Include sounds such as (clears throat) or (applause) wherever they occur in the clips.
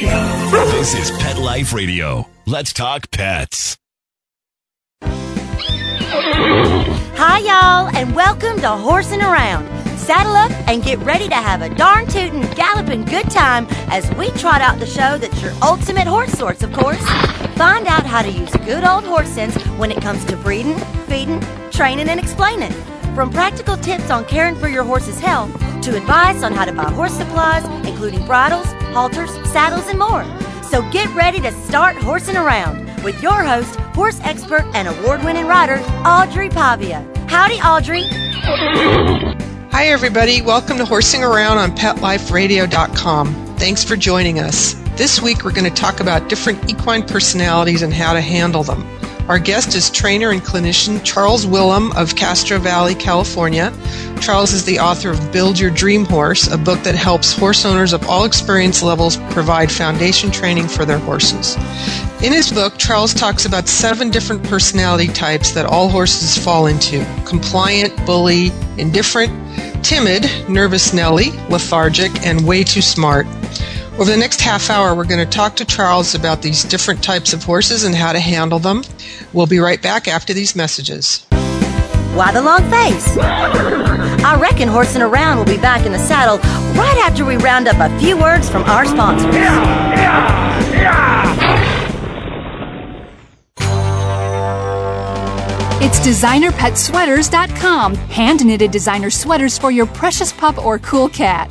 This is Pet Life Radio. Let's talk pets. Hi, y'all, and welcome to Horsing Around. Saddle up and get ready to have a darn tootin', galloping good time as we trot out the show that's your ultimate horse source, of course. Find out how to use good old horse sense when it comes to breeding, feeding, training, and explaining. From practical tips on caring for your horse's health to advice on how to buy horse supplies, including bridles, halters, saddles, and more. So get ready to start horsing around with your host, horse expert and award winning rider, Audrey Pavia. Howdy, Audrey. Hi, everybody. Welcome to Horsing Around on PetLifeRadio.com. Thanks for joining us. This week, we're going to talk about different equine personalities and how to handle them. Our guest is trainer and clinician Charles Wilhelm of Castro Valley, California. Charles is the author of Build Your Dream Horse, a book that helps horse owners of all experience levels provide foundation training for their horses. In his book, Charles talks about seven different personality types that all horses fall into compliant, bully, indifferent, timid, nervous Nelly, lethargic, and way too smart. Over the next half hour, we're going to talk to Charles about these different types of horses and how to handle them. We'll be right back after these messages. Why the long face? I reckon horsing around will be back in the saddle right after we round up a few words from our sponsors. It's designerpetsweaters.com. Hand knitted designer sweaters for your precious pup or cool cat.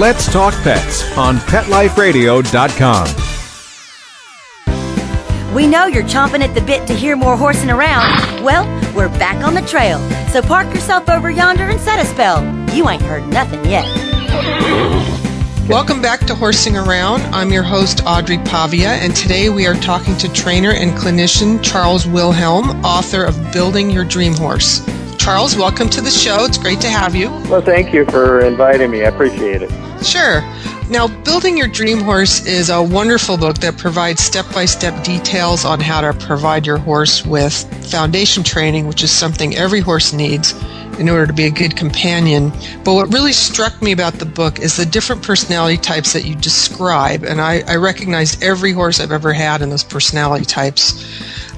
Let's Talk Pets on PetLifeRadio.com. We know you're chomping at the bit to hear more horsing around. Well, we're back on the trail. So park yourself over yonder and set a spell. You ain't heard nothing yet. Welcome back to Horsing Around. I'm your host, Audrey Pavia, and today we are talking to trainer and clinician Charles Wilhelm, author of Building Your Dream Horse. Charles, welcome to the show. It's great to have you. Well, thank you for inviting me. I appreciate it. Sure. Now, Building Your Dream Horse is a wonderful book that provides step by step details on how to provide your horse with foundation training, which is something every horse needs in order to be a good companion. But what really struck me about the book is the different personality types that you describe. And I, I recognized every horse I've ever had in those personality types.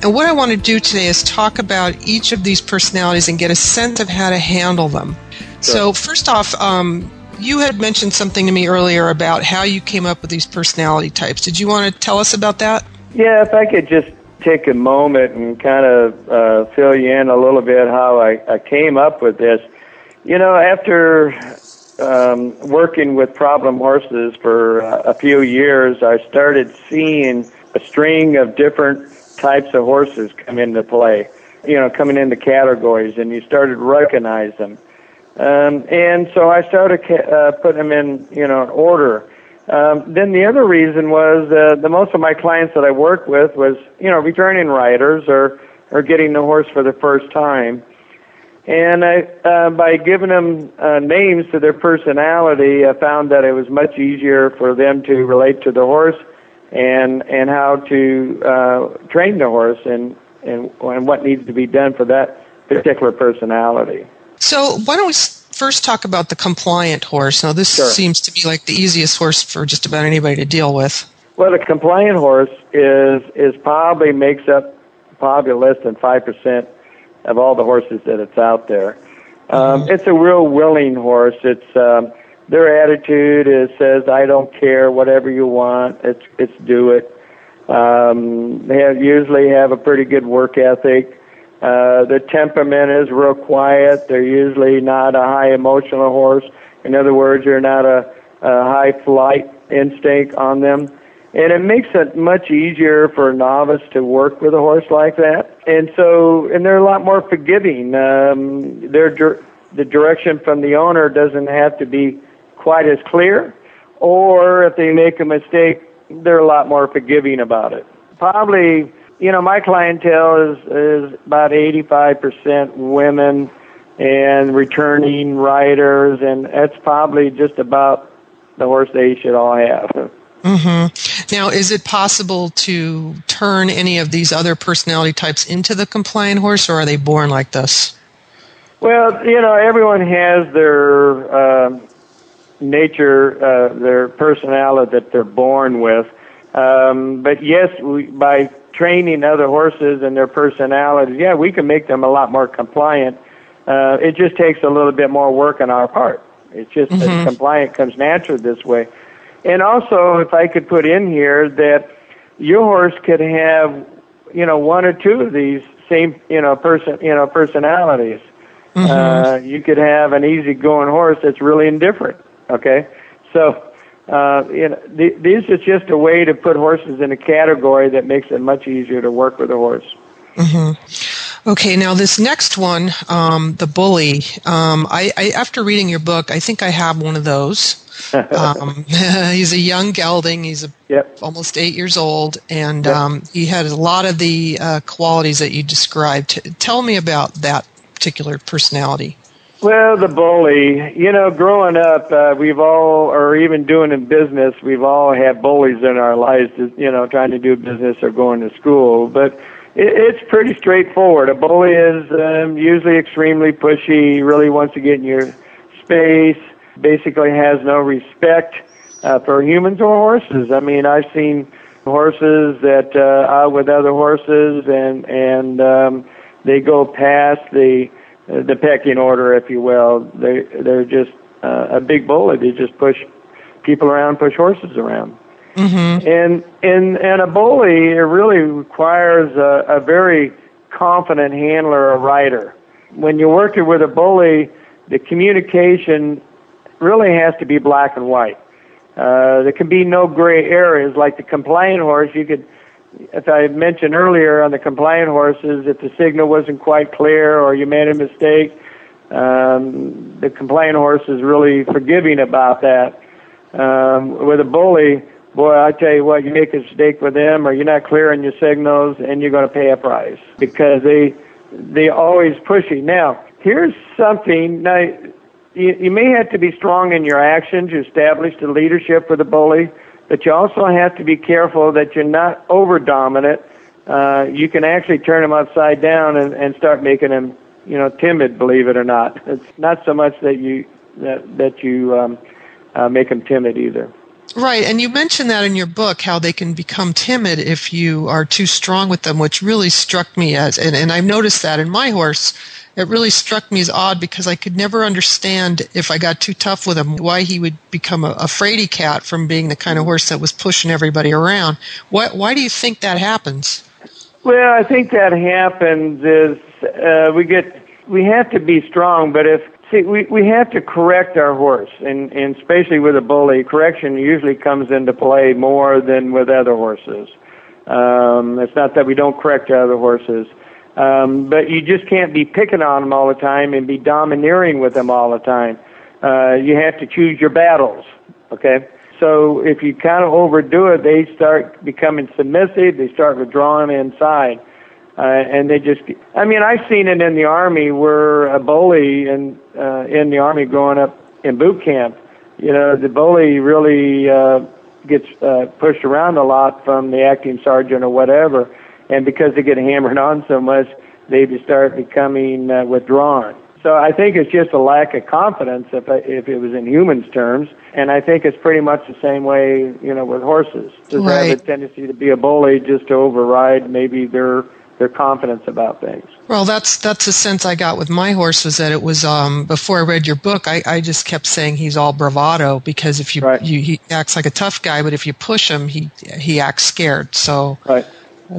And what I want to do today is talk about each of these personalities and get a sense of how to handle them. So, first off, um, you had mentioned something to me earlier about how you came up with these personality types. Did you want to tell us about that? Yeah, if I could just take a moment and kind of uh, fill you in a little bit how I, I came up with this. You know, after um, working with problem horses for uh, a few years, I started seeing a string of different types of horses come into play. You know, coming into categories, and you started to recognize them. Um, and so I started uh, putting them in, you know, order. Um, then the other reason was uh, the most of my clients that I worked with was, you know, returning riders or or getting the horse for the first time. And I, uh, by giving them uh, names to their personality, I found that it was much easier for them to relate to the horse and and how to uh, train the horse and, and and what needs to be done for that particular personality. So, why don't we first talk about the compliant horse? Now, this Sure. seems to be like the easiest horse for just about anybody to deal with. Well, the compliant horse is is probably makes up probably less than five percent of all the horses that it's out there. Um, It's a real willing horse. It's um, their attitude is says, "I don't care, whatever you want, it's it's do it." Um, they have, usually have a pretty good work ethic. Uh, the temperament is real quiet. They're usually not a high emotional horse. In other words, they're not a, a high flight instinct on them. And it makes it much easier for a novice to work with a horse like that. And so, and they're a lot more forgiving. Um, their dir- the direction from the owner doesn't have to be quite as clear, or if they make a mistake, they're a lot more forgiving about it. Probably, you know, my clientele is is about 85% women and returning riders, and that's probably just about the horse they should all have. Mm-hmm. Now, is it possible to turn any of these other personality types into the compliant horse, or are they born like this? Well, you know, everyone has their uh, nature, uh, their personality that they're born with. Um, but yes, we, by training other horses and their personalities, yeah, we can make them a lot more compliant. Uh, it just takes a little bit more work on our part. It's just mm-hmm. that compliant comes natural this way. And also, if I could put in here that your horse could have, you know, one or two of these same, you know, person, you know, personalities. Mm-hmm. Uh, you could have an easygoing horse that's really indifferent. Okay, so uh, you know, th- this is just a way to put horses in a category that makes it much easier to work with a horse. Mm-hmm. Okay, now this next one, um, the bully. Um, I, I, after reading your book, I think I have one of those. (laughs) um, (laughs) he's a young gelding. He's a, yep. almost eight years old, and yep. um, he had a lot of the uh, qualities that you described. Tell me about that particular personality. Well, the bully. You know, growing up, uh, we've all, or even doing in business, we've all had bullies in our lives. You know, trying to do business or going to school, but it, it's pretty straightforward. A bully is um, usually extremely pushy, really wants to get in your space, basically has no respect uh, for humans or horses. I mean, I've seen horses that uh, out with other horses and and um, they go past the the pecking order, if you will. They they're just uh, a big bully. They just push people around, push horses around. Mm-hmm. And and and a bully it really requires a, a very confident handler, a rider. When you're working with a bully, the communication really has to be black and white. Uh, there can be no gray areas. Like the compliant horse, you could, as I mentioned earlier on the compliant horses, if the signal wasn't quite clear or you made a mistake, um, the compliant horse is really forgiving about that. Um, with a bully, boy, I tell you what, you make a mistake with them or you're not clear on your signals and you're going to pay a price because they, they always pushing. Now, here's something, now, you, you may have to be strong in your actions. You establish the leadership for the bully, but you also have to be careful that you're not over dominant. Uh, you can actually turn them upside down and, and start making them, you know, timid. Believe it or not, it's not so much that you that that you um, uh, make them timid either. Right, and you mentioned that in your book how they can become timid if you are too strong with them, which really struck me as, and, and I've noticed that in my horse it really struck me as odd because I could never understand if I got too tough with him why he would become a, a fraidy cat from being the kind of horse that was pushing everybody around. Why, why do you think that happens? Well, I think that happens is uh, we get we have to be strong, but if see we we have to correct our horse, and and especially with a bully, correction usually comes into play more than with other horses. Um, it's not that we don't correct other horses um, but you just can't be picking on them all the time and be domineering with them all the time. Uh, you have to choose your battles. Okay. So if you kind of overdo it, they start becoming submissive. They start withdrawing inside. Uh, and they just, I mean, I've seen it in the army where a bully in, uh, in the army growing up in boot camp, you know, the bully really, uh, gets, uh, pushed around a lot from the acting sergeant or whatever and because they get hammered (laughs) on so much, they just start becoming uh, withdrawn. So I think it's just a lack of confidence if I, if it was in humans terms, and I think it's pretty much the same way you know with horses. Just right. have a tendency to be a bully, just to override maybe their their confidence about things. Well, that's that's the sense I got with my horse was that it was um, before I read your book. I, I just kept saying he's all bravado because if you, right. you he acts like a tough guy, but if you push him, he he acts scared. So right.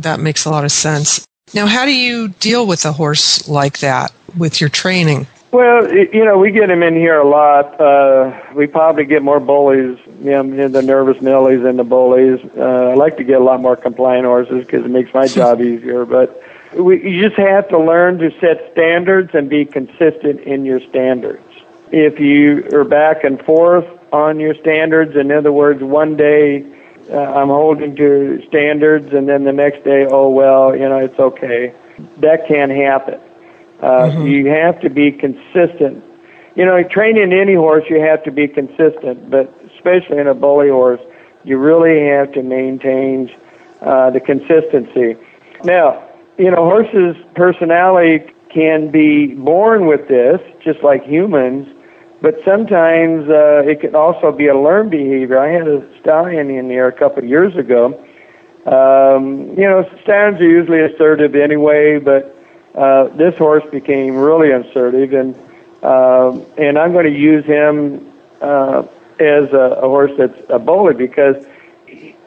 That makes a lot of sense. Now, how do you deal with a horse like that with your training? Well, you know, we get him in here a lot. Uh, we probably get more bullies, you know, the nervous Nellies than the bullies. Uh, I like to get a lot more compliant horses because it makes my (laughs) job easier. But we, you just have to learn to set standards and be consistent in your standards. If you are back and forth, on your standards. In other words, one day uh, I'm holding to standards, and then the next day, oh well, you know, it's okay. That can't happen. Uh, mm-hmm. You have to be consistent. You know, training any horse, you have to be consistent, but especially in a bully horse, you really have to maintain uh, the consistency. Now, you know, horses' personality can be born with this, just like humans, but sometimes uh, it can also be a learned behavior. I had a stallion in here a couple of years ago. Um, you know, stallions are usually assertive anyway, but uh, this horse became really assertive, and uh, and I'm going to use him uh, as a, a horse that's a bully because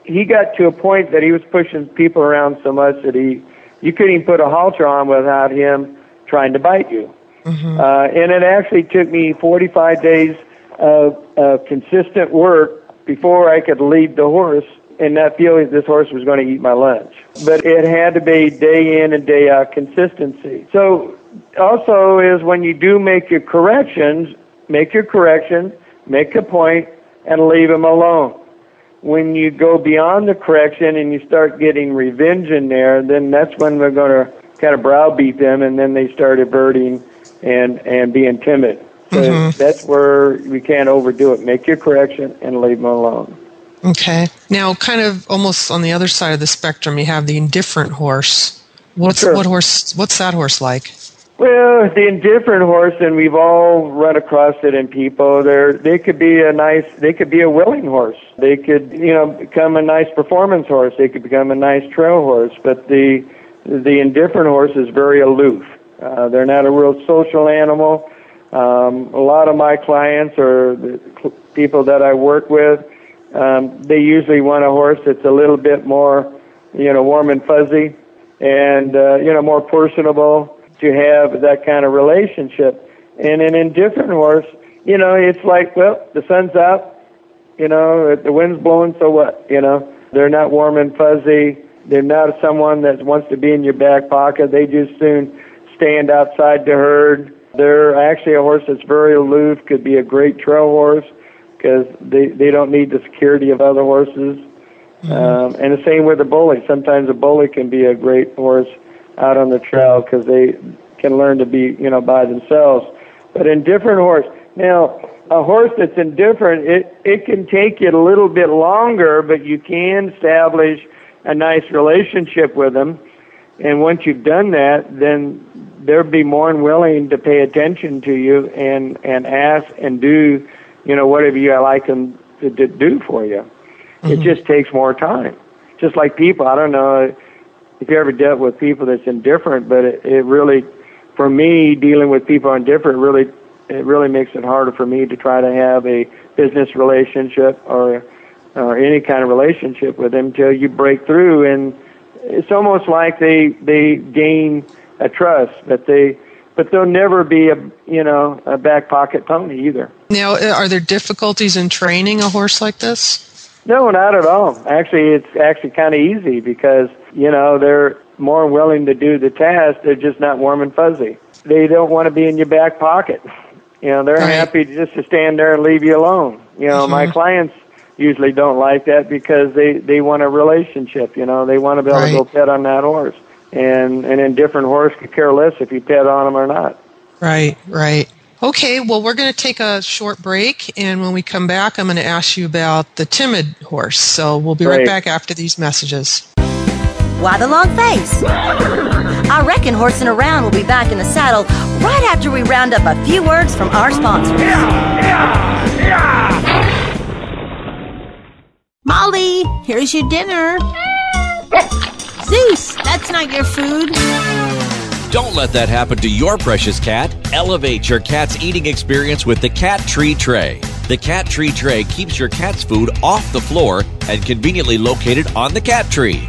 he got to a point that he was pushing people around so much that he you couldn't even put a halter on without him trying to bite you. Mm-hmm. Uh, and it actually took me 45 days of, of consistent work before I could lead the horse and not feeling this horse was going to eat my lunch. But it had to be day in and day out consistency. So also is when you do make your corrections, make your correction, make a point, and leave them alone. When you go beyond the correction and you start getting revenge in there, then that's when we're going to kind of browbeat them, and then they start averting and and being timid. So mm-hmm. that's where we can't overdo it. Make your correction and leave them alone. Okay. Now, kind of almost on the other side of the spectrum, you have the indifferent horse. What's sure. what horse? What's that horse like? Well, the indifferent horse, and we've all run across it in people. They're, they could be a nice, they could be a willing horse. They could, you know, become a nice performance horse. They could become a nice trail horse. But the the indifferent horse is very aloof. Uh, they're not a real social animal. Um, a lot of my clients or the people that I work with, um, they usually want a horse that's a little bit more, you know, warm and fuzzy, and uh, you know, more personable to have that kind of relationship. And an indifferent horse, you know, it's like, well, the sun's out, you know, the wind's blowing, so what? You know, they're not warm and fuzzy. They're not someone that wants to be in your back pocket. They just soon stand outside the herd. They're actually a horse that's very aloof, could be a great trail horse because they, they don't need the security of other horses. Mm-hmm. Um, and the same with a bully. Sometimes a bully can be a great horse out on the trail because they can learn to be, you know, by themselves. But indifferent horse. Now, a horse that's indifferent, it, it can take you a little bit longer, but you can establish a nice relationship with them. And once you've done that, then they'll be more than willing to pay attention to you and, and ask and do, you know, whatever you like them to, to do for you. Mm-hmm. It just takes more time. Just like people, I don't know if you ever dealt with people that's indifferent, but it, it really, for me, dealing with people indifferent really, it really makes it harder for me to try to have a business relationship or or any kind of relationship with them until you break through. And it's almost like they they gain a trust but they but they'll never be a you know a back pocket pony either. Now uh, are there difficulties in training a horse like this? No not at all. Actually it's actually kind of easy because you know they're more willing to do the task they're just not warm and fuzzy they don't want to be in your back pocket you know they're right. happy just to stand there and leave you alone you know mm-hmm. my clients usually don't like that because they they want a relationship. You know, they want to be able right. to go pet on that horse, and an indifferent horse could care less if you pet on them or not. Right, right. Okay, well, we're going to take a short break, and when we come back, I'm going to ask you about the timid horse. So we'll be Great. right back after these messages. Why the long face? I reckon Horsing Around will be back in the saddle right after we round up a few words from our sponsors. Yeah, yeah, yeah. Molly, here's your dinner. Zeus, that's not your food. Don't let that happen to your precious cat. Elevate your cat's eating experience with the Cat Tree Tray. The Cat Tree Tray keeps your cat's food off the floor and conveniently located on the cat tree.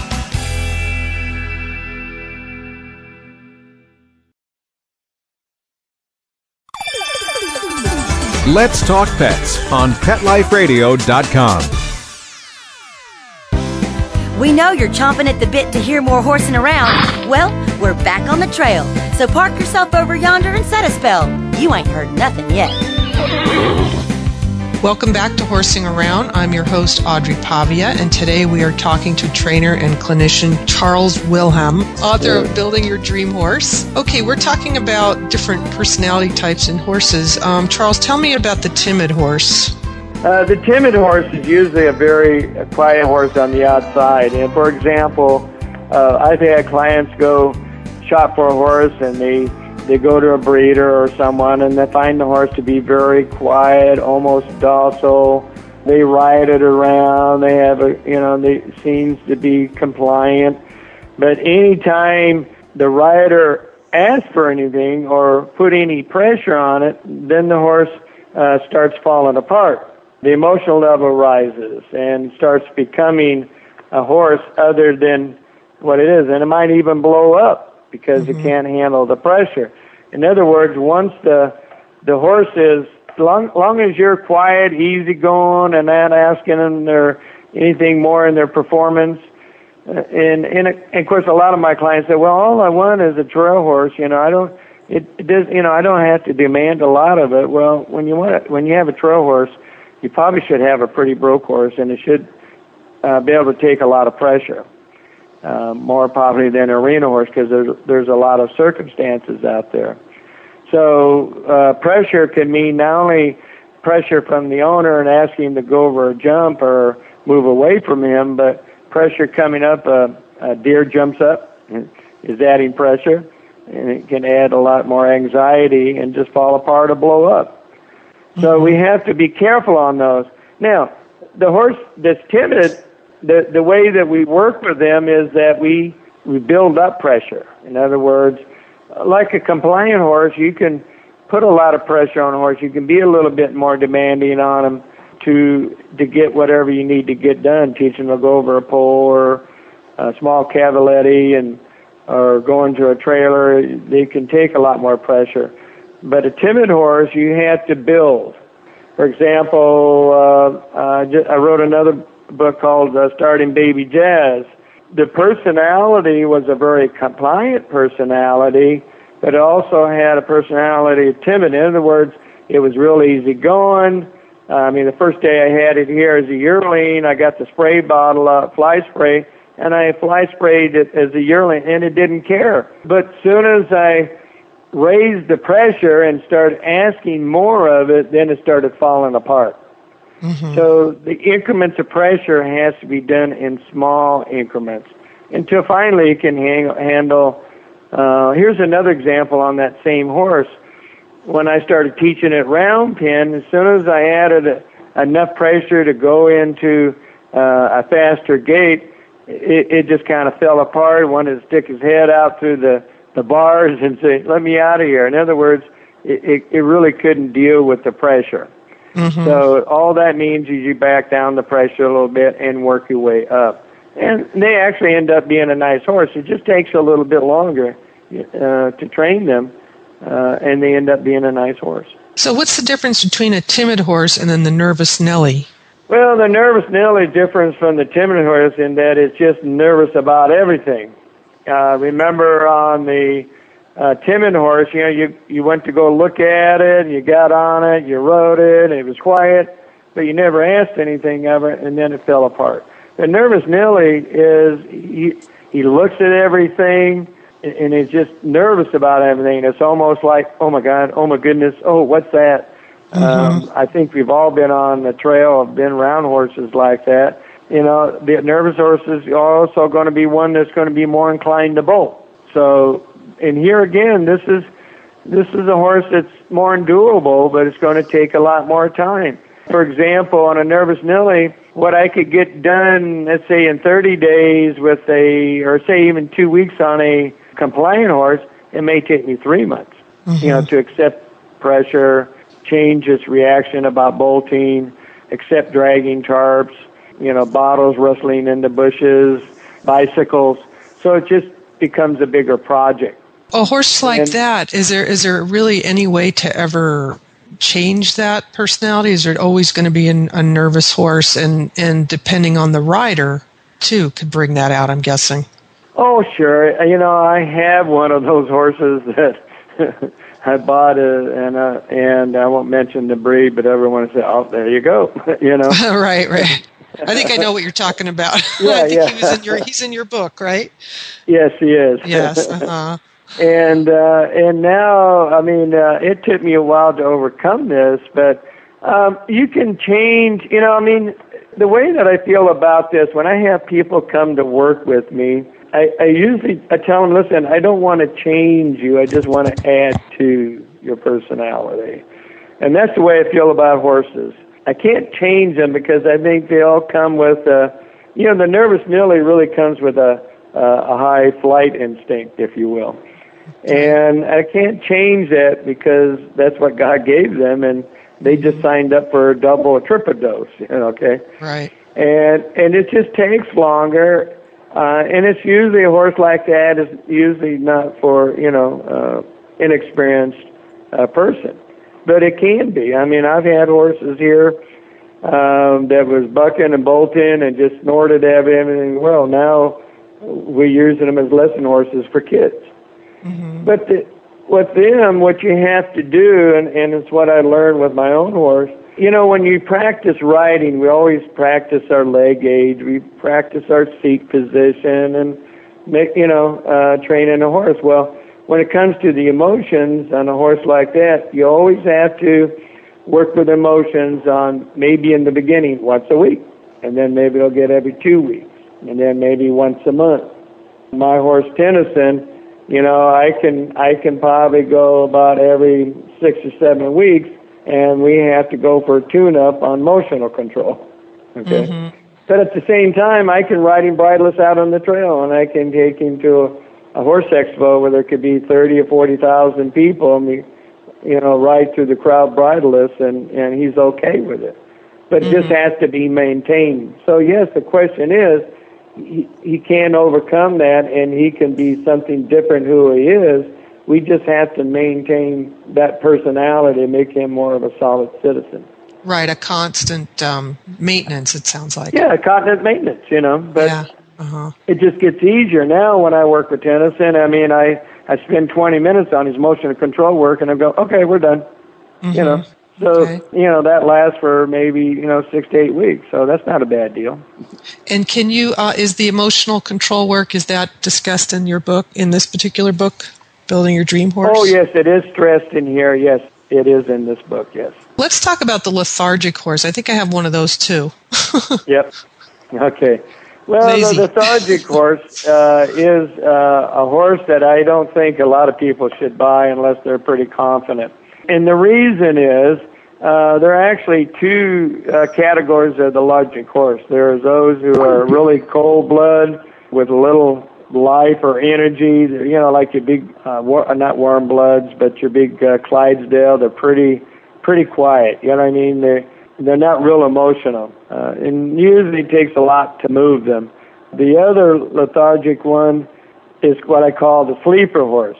Let's Talk Pets on PetLifeRadio.com. We know you're chomping at the bit to hear more horsing around. Well, we're back on the trail. So park yourself over yonder and set a spell. You ain't heard nothing yet. Welcome back to Horsing Around. I'm your host, Audrey Pavia, and today we are talking to trainer and clinician Charles Wilhelm, author of Building Your Dream Horse. Okay, we're talking about different personality types in horses. Um, Charles, tell me about the timid horse. Uh, the timid horse is usually a very quiet horse on the outside. And for example, uh, I've had clients go shop for a horse and they they go to a breeder or someone and they find the horse to be very quiet, almost docile. They ride it around. They have a, you know, they seems to be compliant. But anytime the rider asks for anything or put any pressure on it, then the horse uh, starts falling apart. The emotional level rises and starts becoming a horse other than what it is, and it might even blow up because mm-hmm. it can't handle the pressure. In other words, once the the horse is long long as you're quiet, easy going, and not asking them their anything more in their performance. Uh, and, and and of course, a lot of my clients say, "Well, all I want is a trail horse. You know, I don't. It, it does. You know, I don't have to demand a lot of it. Well, when you want when you have a trail horse, you probably should have a pretty broke horse, and it should uh, be able to take a lot of pressure, uh, more probably than an arena horse, because there's there's a lot of circumstances out there. So uh, pressure can mean not only pressure from the owner and asking him to go over a jump or move away from him, but pressure coming up. Uh, a deer jumps up, is adding pressure, and it can add a lot more anxiety and just fall apart or blow up. So we have to be careful on those. Now, the horse that's timid, the the way that we work with them is that we we build up pressure. In other words, like a compliant horse, you can put a lot of pressure on a horse. You can be a little bit more demanding on them to to get whatever you need to get done. Teach them to go over a pole or a small cavaletti and or going to a trailer. They can take a lot more pressure. But a timid horse, you have to build. For example, uh, uh, I wrote another book called uh, Starting Baby Jazz. The personality was a very compliant personality, but it also had a personality of timid. In other words, it was real easy going. Uh, I mean, the first day I had it here as a yearling, I got the spray bottle, uh, fly spray, and I fly sprayed it as a yearling, and it didn't care. But soon as I raised the pressure and started asking more of it, then it started falling apart. Mm-hmm. So the increments of pressure has to be done in small increments until finally it can hang, handle. Uh, here's another example on that same horse. When I started teaching at round pen, as soon as I added a, enough pressure to go into uh, a faster gait, it, it just kind of fell apart. Wanted to stick his head out through the the bars and say, "Let me out of here." In other words, it, it, it really couldn't deal with the pressure. Mm-hmm. So all that means is you back down the pressure a little bit and work your way up. And they actually end up being a nice horse. It just takes a little bit longer uh, to train them, uh, and they end up being a nice horse. So, what's the difference between a timid horse and then the nervous Nellie? Well, the nervous Nellie differs from the timid horse in that it's just nervous about everything. Uh, remember on the uh, timid horse, you know, you you went to go look at it, you got on it, you rode it, it was quiet, but you never asked anything of it, and then it fell apart. The nervous Nellie is he he looks at everything and is just nervous about everything. It's almost like, oh my God, oh my goodness, oh what's that? Mm-hmm. Um, I think we've all been on the trail, of been round horses like that you know, the nervous horses are also going to be one that's going to be more inclined to bolt. So, and here again, this is this is a horse that's more endurable, but it's going to take a lot more time. For example, on a nervous Nellie, what I could get done, let's say in 30 days with a, or say even two weeks on a compliant horse, it may take me three months, mm-hmm. you know, mm-hmm. to accept pressure, change its reaction about bolting, accept dragging tarps, you know, bottles rustling in the bushes, bicycles. So it just becomes a bigger project. A horse like And- that, is there is there really any way to ever change that personality? Is it always going to be an, a nervous horse, and and depending on the rider too, could bring that out? I'm guessing. Oh, sure. You know, I have one of those horses (laughs) that I bought, a, and uh, and I won't mention the breed, but everyone said, "Oh, there you go." (laughs) you know. (laughs) right, right. I think I know what you're talking about. Yeah, I think yeah. he was in your he's in your book, right? yes, he is. Yes. Uh-huh. And uh, and now, I mean, uh, it took me a while to overcome this, but um, you can change. You know, I mean, the way that I feel about this when I have people come to work with me, I, I usually I tell them, listen, I don't want to change you. I just want to add to your personality, and that's the way I feel about horses. I can't change them because I think they all come with, uh, you know, the nervous Nelly really comes with a uh, a high flight instinct, if you will. And I can't change that because that's what God gave them, and they just signed up for a double or triple dose. You know, okay, Right. and and it just takes longer, uh, and it's usually a horse like that is usually not for you know uh, inexperienced uh, person, but it can be. I mean, I've had horses here um, that was bucking and bolting and just snorted at everything. Well, now we're using them as lesson horses for kids. But the, with them, what you have to do, and, and it's what I learned with my own horse, you know, when you practice riding, we always practice our leg gauge, we practice our seat position, and make, you know, uh, training a horse. Well, when it comes to the emotions on a horse like that, you always have to work with emotions on maybe in the beginning once a week, and then maybe they'll get every two weeks, and then maybe once a month. My horse Tennyson, you know, I can I can probably go about every six or seven weeks, and we have to go for a tune-up on motional control. Okay. Mm-hmm. But at the same time, I can ride him bridleless out on the trail, and I can take him to a, a horse expo where there could be thirty or forty thousand people, and we, you know, ride through the crowd bridleless, and and he's okay with it. But it just mm-hmm. has to be maintained. So yes, the question is, he, he can overcome that, and he can be something different who he is. We just have to maintain that personality, and make him more of a solid citizen. Right. A constant um, maintenance. It sounds like. Yeah, constant maintenance, you know. But Yeah. Uh-huh. it just gets easier now when I work with Tennyson. I mean, I I spend 20 minutes on his motion control work, and I go, okay, we're done. You know, so Okay. you know that lasts for maybe you know six to eight weeks. So that's not a bad deal. And can you? Uh, is the emotional control work? Is that discussed in your book? In this particular book, building your dream horse? Oh yes, it is stressed in here. Yes, it is in this book. Yes. Let's talk about the lethargic horse. I think I have one of those too. (laughs) Yep. Okay. Well, Lazy. the lethargic (laughs) horse uh, is uh, a horse that I don't think a lot of people should buy unless they're pretty confident. And the reason is uh, there are actually two uh, categories of the lethargic horse. There's those who are really cold blood with little life or energy. You know, like your big, uh, war, uh, not warm bloods, but your big uh, Clydesdale. They're pretty, pretty quiet. You know what I mean? They're they're not real emotional, uh, and usually takes a lot to move them. The other lethargic one is what I call the sleeper horse.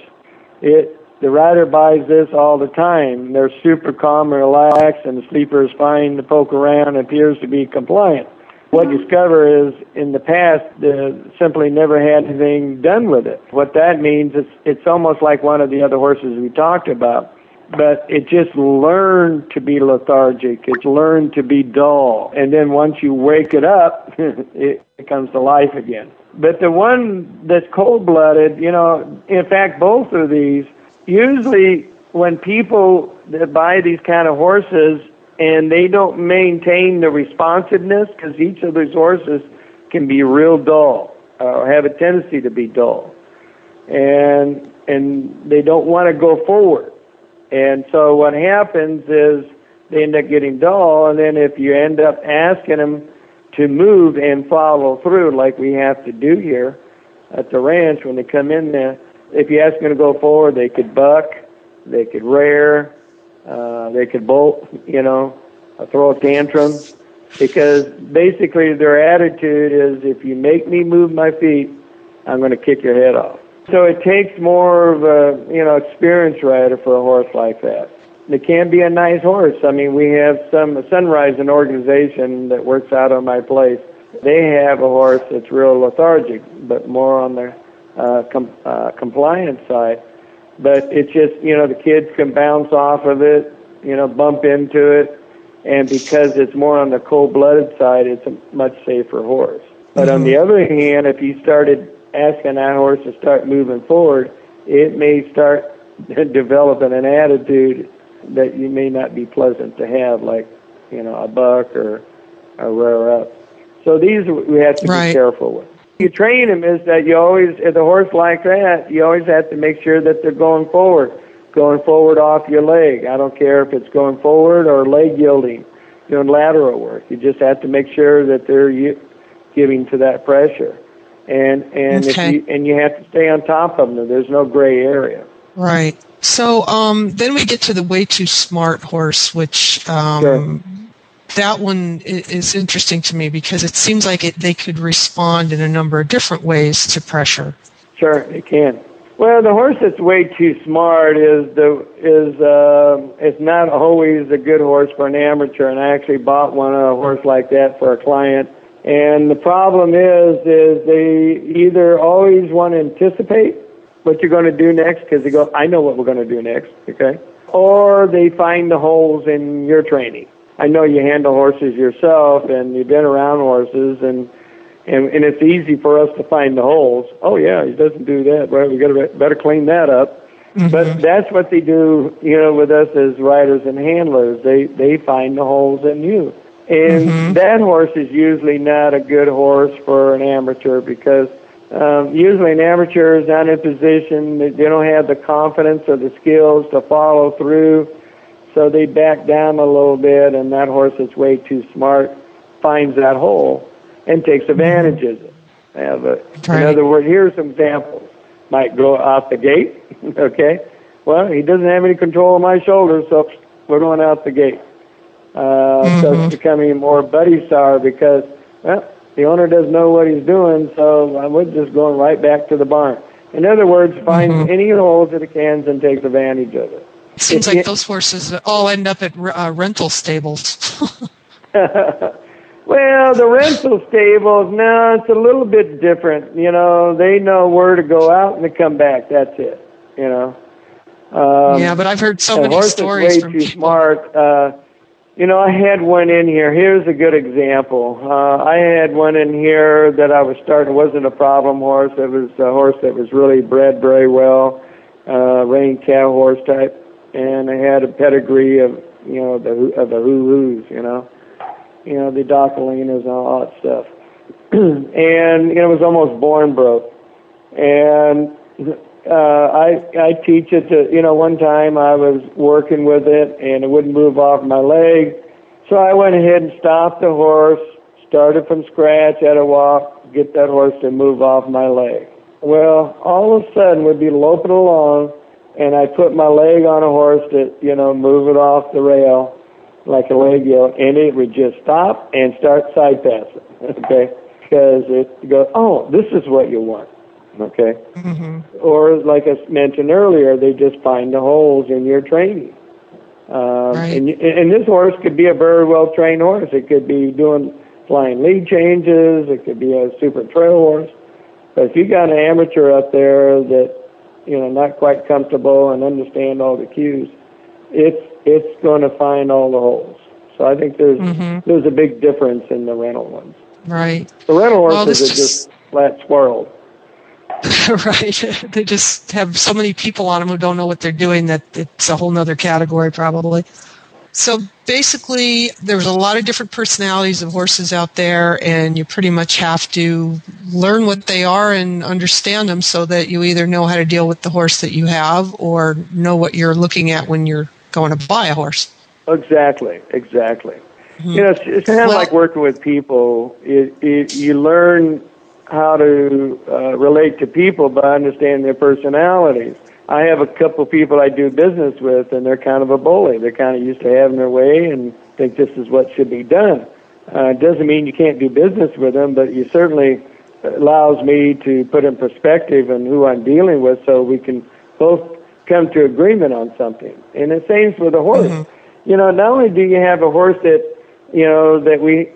It the rider buys this all the time. They're super calm and relaxed, and the sleeper is fine to poke around and appears to be compliant. What you discover is in the past, they simply never had anything done with it. What that means is it's almost like one of the other horses we talked about but it just learned to be lethargic. It's learned to be dull. And then once you wake it up, (laughs) it, it comes to life again. But the one that's cold blooded, you know, in fact, both of these, usually when people that buy these kind of horses and they don't maintain the responsiveness, because each of these horses can be real dull or have a tendency to be dull. And, and they don't want to go forward. And so what happens is they end up getting dull, and then if you end up asking them to move and follow through, like we have to do here at the ranch when they come in there, if you ask them to go forward, they could buck, they could rear, uh, they could bolt, you know, uh, throw a tantrum. because basically their attitude is if you make me move my feet, I'm going to kick your head off. So it takes more of a you know experienced rider for a horse like that. It can be a nice horse. I mean, we have some Sunrise, an organization that works out on my place. They have a horse that's real lethargic, but more on the uh, com- uh, compliance side. But it's just you know the kids can bounce off of it, you know, bump into it, and because it's more on the cold-blooded side, it's a much safer horse. But mm-hmm. on the other hand, if you started asking that horse to start moving forward, it may start (laughs) developing an attitude that you may not be pleasant to have, like you know a buck or a rear up. So these we have to right. be careful with. You train them is that you always, if the horse like that, you always have to make sure that they're going forward, going forward off your leg. I don't care if it's going forward or leg yielding, doing lateral work. You just have to make sure that they're giving to that pressure, and and okay. if you and you have to stay on top of them. There's no gray area. Right. So um, then we get to the way too smart horse, which um, sure. That one is interesting to me because it seems like it, they could respond in a number of different ways to pressure. Sure, they can. Well, the horse that's way too smart is the is uh, is not always a good horse for an amateur. And I actually bought one a horse like that for a client. And the problem is, is they either always want to anticipate what you're going to do next because they go, I know what we're going to do next, okay? Or they find the holes in your training. I know you handle horses yourself and you've been around horses and and and it's easy for us to find the holes. Oh yeah, he doesn't do that. Well, we got to better clean that up. Mm-hmm. But that's what they do, you know, with us as riders and handlers. They they find the holes in you. And mm-hmm. that horse is usually not a good horse for an amateur because um, usually an amateur is not in position, they, they don't have the confidence or the skills to follow through, so they back down a little bit, and that horse that's way too smart finds that hole and takes advantage of it. Right. In other words, here's some examples. Might go out the gate, (laughs) okay? Well, he doesn't have any control of my shoulders, so we're going out the gate. Uh, mm-hmm. So it's becoming more buddy sour because, well, the owner doesn't know what he's doing, so we're just going right back to the barn. In other words, finds mm-hmm. any holes that it can and takes advantage of it. It seems like those horses all end up at uh, rental stables. (laughs) well, the rental stables, no, it's a little bit different. You know, they know where to go out and to come back. That's it. You know. Um, yeah, but I've heard so many stories way from too people. smart. Uh, you know, I had one in here. Here's a good example. Uh, I had one in here that I was starting. It wasn't a problem horse. It was a horse that was really bred very well, uh, rein cow horse type, and I had a pedigree of you know the of the hoo-hoos, you know, you know the Doc O'Lenas and all that stuff, (clears throat) and you know, it was almost born broke, and uh, I I teach it to you know one time I was working with it and it wouldn't move off my leg, so I went ahead and stopped the horse, started from scratch at a walk, get that horse to move off my leg. Well, all of a sudden we'd be loping along, and I put my leg on a horse to you know move it off the rail like a leg yield, and it would just stop and start side passing. (laughs) Okay, because it goes, oh, this is what you want. Okay. Mm-hmm. Or like I mentioned earlier, they just find the holes in your training. Um, right. and, and this horse could be a very well trained horse. It could be doing flying lead changes. It could be a super trail horse. But if you got an amateur up there that you know not quite comfortable and understand all the cues, it's it's going to find all the holes. So I think there's mm-hmm. there's a big difference in the rental ones. Right. The rental horses well, are just flat squirrels. (laughs) right. (laughs) They just have so many people on them who don't know what they're doing that it's a whole other category probably. So basically, there's a lot of different personalities of horses out there, and you pretty much have to learn what they are and understand them so that you either know how to deal with the horse that you have or know what you're looking at when you're going to buy a horse. Exactly, exactly. Mm-hmm. You know, it's, it's kind of well, like working with people. It, it, you learn how to uh, relate to people by understanding their personalities. I have a couple people I do business with, and they're kind of a bully. They're kind of used to having their way and think this is what should be done. Uh, doesn't mean you can't do business with them, but you certainly allows me to put in perspective on who I'm dealing with, so we can both come to agreement on something. And the same with a horse. Mm-hmm. You know, not only do you have a horse that you know that we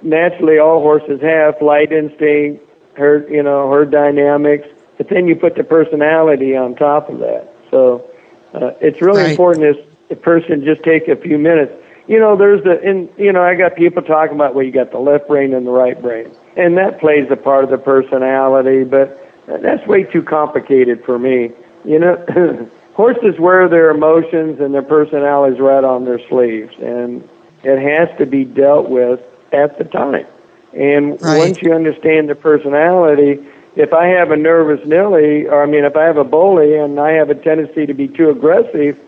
naturally all horses have flight instinct, herd you know herd dynamics, but then you put the personality on top of that. So uh, it's really right. important is the person just take a few minutes. You know, there's the in you know I got people talking about well you got the left brain and the right brain, and that plays a part of the personality, but that's way too complicated for me. You know, (clears throat) horses wear their emotions and their personalities right on their sleeves, and it has to be dealt with at the time. And right. once you understand the personality, if I have a nervous Nelly, or I mean, if I have a bully and I have a tendency to be too aggressive,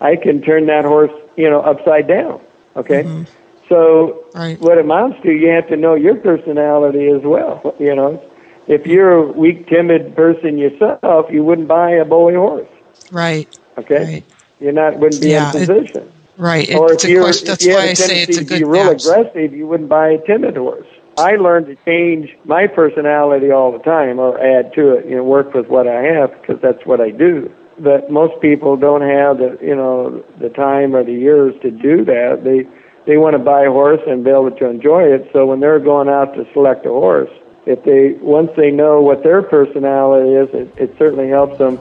I can turn that horse, you know, upside down. Okay. Mm-hmm. So right. what it amounts to, you have to know your personality as well. You know, if you're a weak, timid person yourself, you wouldn't buy a bully horse. Right. Okay. Right. You're not wouldn't be yeah, in position. It, right. Or it's if you're, question, that's if you why I say it's a good to be real aggressive, you wouldn't buy a timid horse. I learn to change my personality all the time or add to it, you know, work with what I have because that's what I do. But most people don't have the, you know, the time or the years to do that. They they want to buy a horse and be able to enjoy it. So when they're going out to select a horse, if they once they know what their personality is, it, it certainly helps them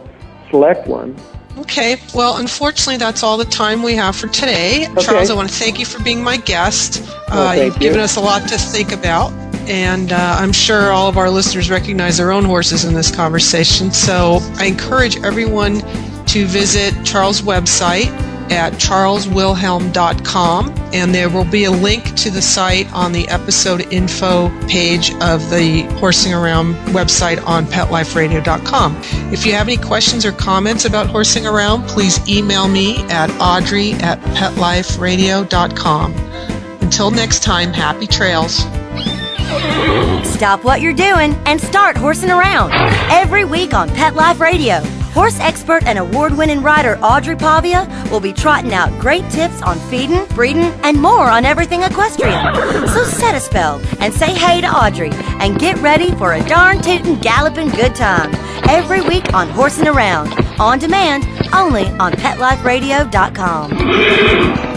select one. Okay, well, unfortunately, that's all the time we have for today. Okay. Charles, I want to thank you for being my guest. Well, uh, you've you. given us a lot to think about, and uh, I'm sure all of our listeners recognize their own horses in this conversation. So I encourage everyone to visit Charles' website at charleswilhelm.com, and there will be a link to the site on the episode info page of the Horsing Around website on petliferadio.com. If you have any questions or comments about horsing around, please email me at audrey at petliferadio.com. Until next time, happy trails. Stop what you're doing and start horsing around every week on Pet Life Radio. Horse expert and award winning rider Audrey Pavia will be trotting out great tips on feeding, breeding, and more on everything equestrian. So set a spell and say hey to Audrey and get ready for a darn tootin' galloping good time every week on Horsing Around, on demand, only on PetLifeRadio.com.